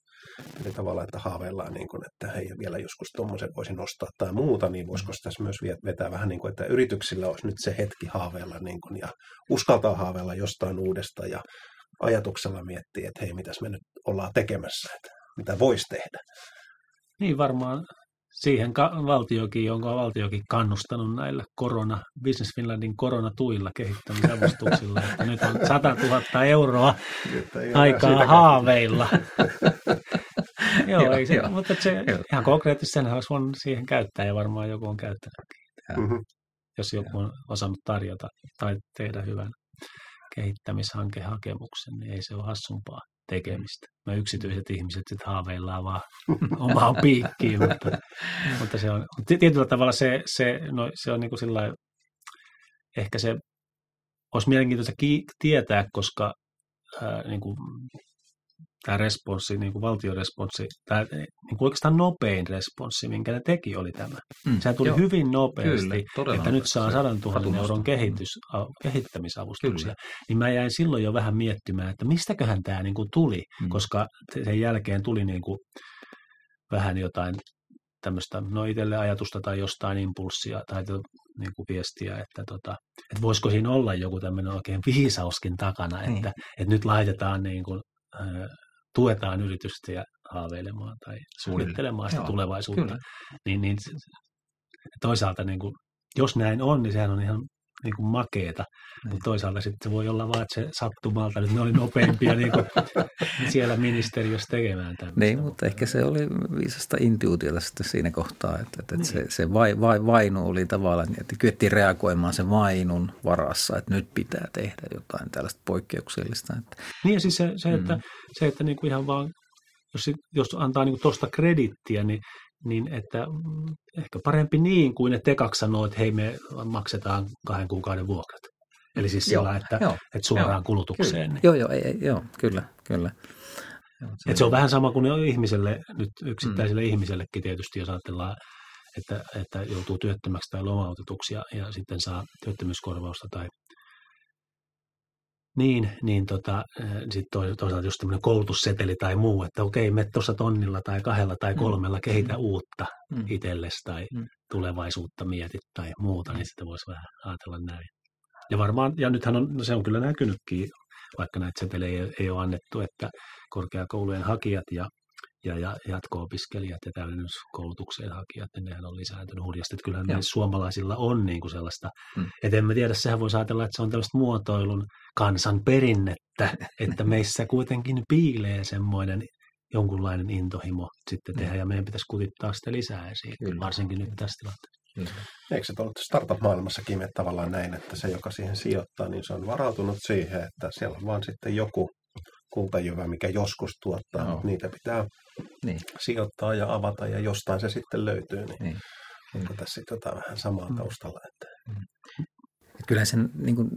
Eli tavallaan, että haaveillaan, niin kuin, että hei, vielä joskus tuommoisen voisi nostaa tai muuta, niin voisiko tässä myös vetää vähän niin kuin, että yrityksillä olisi nyt se hetki haaveilla niin kuin, ja uskaltaa haaveilla jostain uudesta ja ajatuksella miettii, että hei, mitäs me nyt ollaan tekemässä, että mitä voisi tehdä. Niin varmaan siihen valtiokin, jonka valtiokin kannustanut näillä korona, Business Finlandin koronatuilla kehittämisavustuksilla, että nyt on 100 000 euroa aikaa haaveilla. joo, ei se, joo, mutta se joo. ihan konkreettisesti sen olisi voinut siihen käyttää ja varmaan joku on käyttänytkin. Mm-hmm. Jos joku on osannut tarjota tai tehdä hyvän kehittämishakemuksen, niin ei se ole hassumpaa. tekemistä. Me yksityiset ihmiset sitten haaveillaan vaan omaan piikkiin, mutta, mutta se on tietyllä tavalla se, se, no, se on niin kuin sillä ehkä se olisi mielenkiintoista ki- tietää, koska ää, niin kuin tämä responssi, niin kuin valtioresponssi, tämä niin kuin oikeastaan nopein responssi, minkä ne teki, oli tämä. Mm, Sehän tuli joo, hyvin nopeasti, kyllä, että nyt saa 100 000 euron kehitys, kehittämisavustuksia. Kyllä. Niin mä jäin silloin jo vähän miettimään, että mistäköhän tämä niin kuin tuli, mm. koska sen jälkeen tuli niin kuin vähän jotain tämmöistä, no itselle ajatusta tai jostain impulssia tai niin kuin viestiä, että, tota, että voisiko siinä olla joku tämmöinen oikein viisauskin takana, että, niin. että nyt laitetaan niin kuin, tuetaan yritystä ja haaveilemaan tai suunnittelemaan sitä tulevaisuutta, Kyllä. niin, niin toisaalta niin kuin, jos näin on, niin sehän on ihan niin kuin makeeta, niin. mutta toisaalta sitten se voi olla vaan, että se sattumalta, että ne oli nopeimpia niin kuin siellä ministeriössä tekemään tämmöistä. Niin, mutta ehkä se oli viisasta intuitiota sitten siinä kohtaa, että, että niin. se, se vai, vai, vainu oli tavallaan, että kyettiin reagoimaan sen vainun varassa, että nyt pitää tehdä jotain tällaista poikkeuksellista. Että. Niin ja siis se, se että, mm. se, että niin kuin ihan vaan, jos, jos antaa niin tuosta kredittiä, niin niin että mm, ehkä parempi niin kuin ne tekaksi sanoo, että hei me maksetaan kahden kuukauden vuokrat. Eli siis sillä, että, joo, että suoraan joo, kulutukseen. Niin. Joo, joo, ei, joo, kyllä, kyllä. Se, se on vähän sama kuin ihmiselle, nyt yksittäiselle mm. ihmisellekin tietysti, jos ajatellaan, että, että joutuu työttömäksi tai lomautetuksi ja, ja sitten saa työttömyyskorvausta tai niin, niin tota, sitten toisaalta just tämmöinen koulutusseteli tai muu, että okei, me tuossa tonnilla tai kahdella tai mm. kolmella kehitä mm. uutta mm. itsellesi tai mm. tulevaisuutta mietit tai muuta, niin sitä voisi vähän ajatella näin. Ja varmaan, ja nythän on, no se on kyllä näkynytkin, vaikka näitä setelejä ei, ei ole annettu, että korkeakoulujen hakijat ja ja, ja jatko-opiskelijat ja täydennyskoulutukseen hakijat, niin nehän on lisääntynyt hurjasti. Että kyllähän meillä suomalaisilla on niin kuin sellaista, hmm. että en mä tiedä, sehän voisi ajatella, että se on tällaista muotoilun kansan perinnettä, että meissä kuitenkin piilee semmoinen jonkunlainen intohimo sitten tehdä, ja meidän pitäisi kutittaa sitä lisää esiin, Kyllä. varsinkin nyt tässä tilanteessa. Eikö se ole startup-maailmassakin tavallaan näin, että se, joka siihen sijoittaa, niin se on varautunut siihen, että siellä on vaan sitten joku kultajyvä, mikä joskus tuottaa, no. mutta niitä pitää niin. sijoittaa ja avata ja jostain se sitten löytyy. Niin, niin. onko tässä sitten jotain vähän samaa mm. taustalla? Että... Mm. Kyllä sen, niin kuin,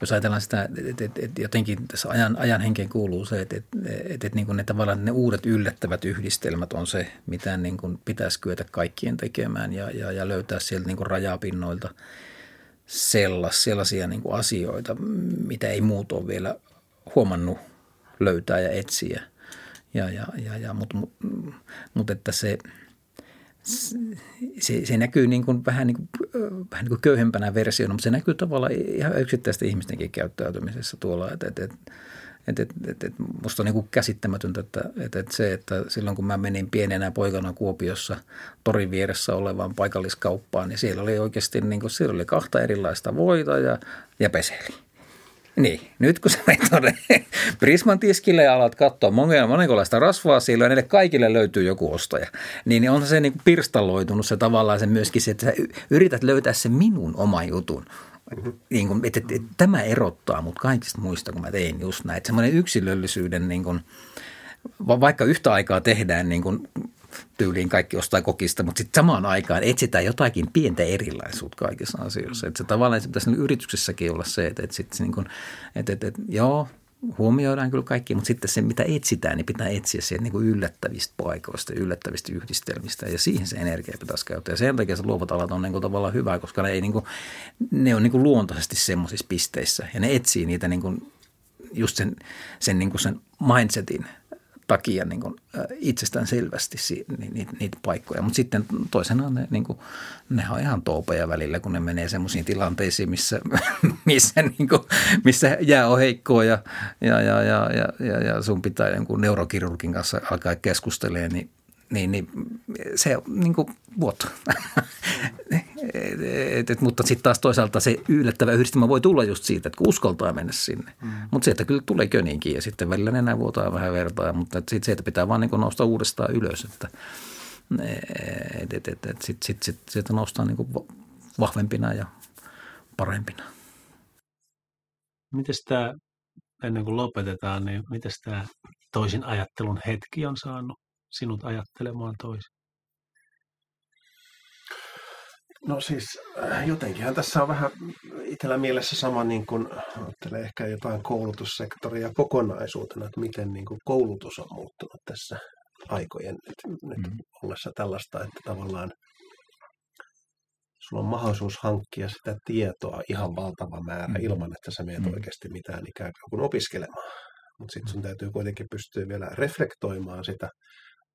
jos ajatellaan sitä, että, että, että jotenkin tässä ajan, ajan henkeen kuuluu se, että, että, että, että niin kuin ne, tavallaan ne uudet yllättävät yhdistelmät on se, mitä niin kuin pitäisi kyetä kaikkien tekemään ja, ja, ja löytää sieltä niin kuin rajapinnoilta sellas, sellaisia niin kuin asioita, mitä ei muut ole vielä huomannut löytää ja etsiä. Ja, ja, ja, ja, Mutta mut, mut että se, se, se näkyy niin kuin vähän, niin kuin, vähän niin kuin köyhempänä versiona, mutta se näkyy tavallaan ihan yksittäisten ihmistenkin käyttäytymisessä tuolla. Että, että, että, että, että, että musta on niin kuin käsittämätöntä, että, että, että se, että silloin kun mä menin pienenä poikana Kuopiossa torin vieressä olevaan paikalliskauppaan, niin siellä oli oikeasti niin kuin, siellä oli kahta erilaista voita ja, ja peseli. Niin, nyt kun sä menet tuonne Prisman tiskille ja alat katsoa monenlaista rasvaa siellä ja niille kaikille löytyy joku ostaja, niin on se niin kuin pirstaloitunut se tavallaan se myöskin se, että sä yrität löytää se minun oma jutun. Niin kuin, että, että, että, tämä erottaa mut kaikista muista, kun mä tein just näin. Semmoinen yksilöllisyyden, niin kuin, vaikka yhtä aikaa tehdään niin kuin tyyliin kaikki ostaa kokista, mutta sitten samaan aikaan etsitään jotakin pientä erilaisuutta kaikissa asioissa. Että se tavallaan se pitäisi yrityksessäkin olla se, että, että, sit niin kuin, että, että, että joo, huomioidaan kyllä kaikki, mutta sitten se, mitä etsitään, niin pitää etsiä sieltä niin kuin yllättävistä paikoista, yllättävistä yhdistelmistä ja siihen se energia pitäisi käyttää. Ja sen takia se luovat alat on niin kuin tavallaan hyvä, koska ne, ei niin kuin, ne on niin kuin luontaisesti semmoisissa pisteissä ja ne etsii niitä niin kuin just sen, sen, niin kuin sen mindsetin – takia niin kuin, itsestään selvästi niitä, niitä paikkoja. Mutta sitten toisena ne, niin kuin, ne on ihan toupeja välillä, kun ne menee semmoisiin tilanteisiin, missä, missä, niin kuin, missä jää on heikkoa ja, ja, ja, ja, ja, ja sun pitää jonkun neurokirurgin kanssa alkaa keskustelemaan, niin niin, niin se niin kuin vuoto. et, et, mutta sitten taas toisaalta se yllättävä yhdistelmä voi tulla just siitä, että kun uskaltaa mennä sinne. Mm. Mutta se, että kyllä tulee köniinkin ja sitten välillä enää vuotaa vähän vertaa, mutta sitten se, että pitää vaan niin nousta uudestaan ylös, että et, et, et, et sitten sit, sit, sit noustaan niin kuin vahvempina ja parempina. Miten tämä ennen kuin lopetetaan, niin miten tämä toisin ajattelun hetki on saanut sinut ajattelemaan toisin? No siis äh, jotenkinhan tässä on vähän itsellä mielessä sama niin kuin, ajattelee ehkä jotain koulutussektoria kokonaisuutena, että miten niin kuin koulutus on muuttunut tässä aikojen nyt, nyt mm. ollessa tällaista, että tavallaan sulla on mahdollisuus hankkia sitä tietoa ihan valtava määrä mm. ilman, että sä meet mm. oikeasti mitään ikään kuin opiskelemaan. Mutta sitten sun täytyy kuitenkin pystyä vielä reflektoimaan sitä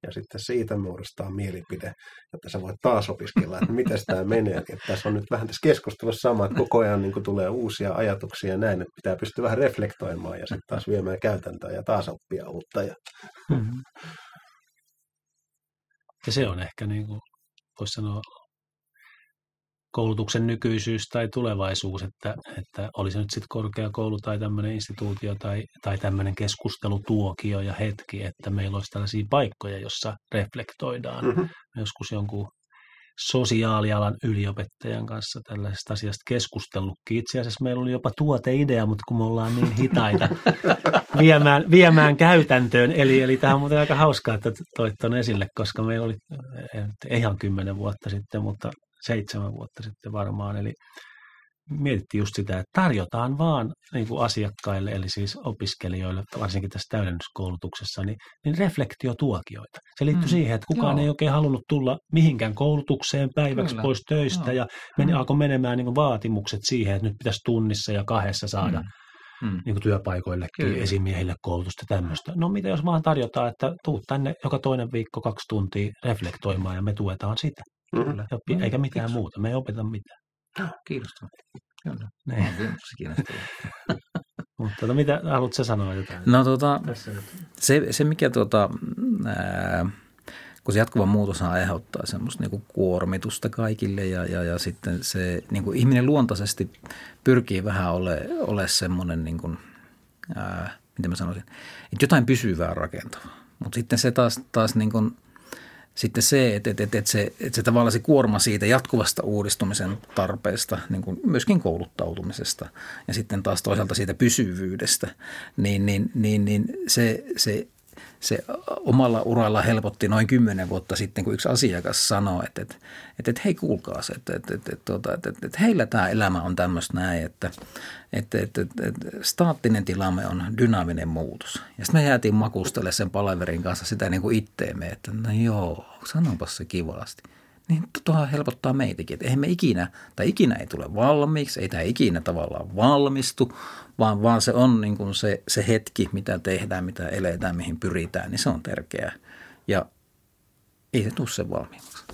ja sitten siitä muodostaa mielipide, että sä voit taas opiskella, että miten tämä menee. Että tässä on nyt vähän tässä keskustelussa sama, että koko ajan niin tulee uusia ajatuksia ja näin, että pitää pystyä vähän reflektoimaan ja sitten taas viemään käytäntöä ja taas oppia uutta. Ja... Mm-hmm. Ja se on ehkä, niin kuin voisi sanoa, koulutuksen nykyisyys tai tulevaisuus, että, että oli se nyt sitten korkeakoulu tai tämmöinen instituutio tai, tai tämmöinen keskustelutuokio ja hetki, että meillä olisi tällaisia paikkoja, jossa reflektoidaan. Mm-hmm. Joskus jonkun sosiaalialan yliopettajan kanssa tällaisesta asiasta keskustellutkin. Itse asiassa meillä oli jopa tuoteidea, mutta kun me ollaan niin hitaita viemään, viemään käytäntöön. Eli, eli tämä on muuten aika hauskaa, että toit tuon esille, koska meillä oli ei ihan kymmenen vuotta sitten, mutta seitsemän vuotta sitten varmaan. Eli mietittiin just sitä, että tarjotaan vaan niin kuin asiakkaille, eli siis opiskelijoille, varsinkin tässä täydennyskoulutuksessa, niin, niin reflektiotuokioita. Se liittyy mm. siihen, että kukaan Joo. ei oikein halunnut tulla mihinkään koulutukseen päiväksi Kyllä. pois töistä, Joo. ja meni, mm. alkoi menemään niin kuin vaatimukset siihen, että nyt pitäisi tunnissa ja kahdessa saada mm. Mm. Niin kuin työpaikoillekin, Kyllä. esimiehille koulutusta tämmöistä. No mitä jos vaan tarjotaan, että tuut tänne joka toinen viikko kaksi tuntia reflektoimaan, ja me tuetaan sitä. Kyllä. Mm-hmm. Eikä mitään Kiitos. muuta. Me ei opeta mitään. Kiinnostavaa. Kyllä. Niin. Mutta no, mitä haluatko sanoa jotain? No tota, se, se mikä tuota, ää, kun se jatkuva muutos aiheuttaa semmoista niinku kuormitusta kaikille ja, ja, ja sitten se niinku ihminen luontaisesti pyrkii vähän ole, ole semmoinen, niinku, ää, miten mä sanoisin, että jotain pysyvää rakentavaa. Mutta sitten se taas, taas niinku, sitten se, että, että, että, että, se, että se tavallaan se kuorma siitä jatkuvasta uudistumisen tarpeesta, niin kuin myöskin kouluttautumisesta ja sitten taas toisaalta siitä pysyvyydestä, niin, niin, niin, niin se, se se omalla uralla helpotti noin kymmenen vuotta sitten, kun yksi asiakas sanoi, että, että, että, että hei kuulkaa se, että, että, että, että, että, että, heillä tämä elämä on tämmöistä näin, että, että, että, että, että staattinen tilanne on dynaaminen muutos. Ja sitten me jäätiin makustelemaan sen palaverin kanssa sitä niin kuin itteemme, että no joo, sanopas se kivasti niin tuohan helpottaa meitäkin. Että eihän me ikinä, tai ikinä ei tule valmiiksi, ei tämä ikinä tavallaan valmistu, vaan, vaan se on niin kuin se, se hetki, mitä tehdään, mitä eletään, mihin pyritään, niin se on tärkeää. Ja ei se tule sen valmiimmaksi.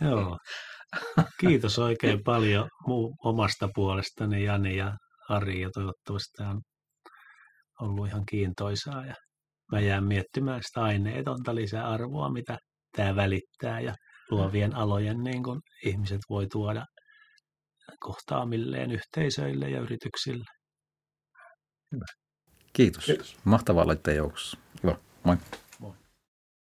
Joo. Kiitos oikein paljon muu omasta puolestani Jani ja Ari ja toivottavasti tämä on ollut ihan kiintoisaa ja mä jään miettimään sitä aineetonta lisäarvoa, mitä tämä välittää ja luovien alojen niin kun ihmiset voi tuoda kohtaamilleen yhteisöille ja yrityksille. Hyvä. Kiitos. Kiitos. Mahtavaa laittaa joukossa. Hyvä. Moi.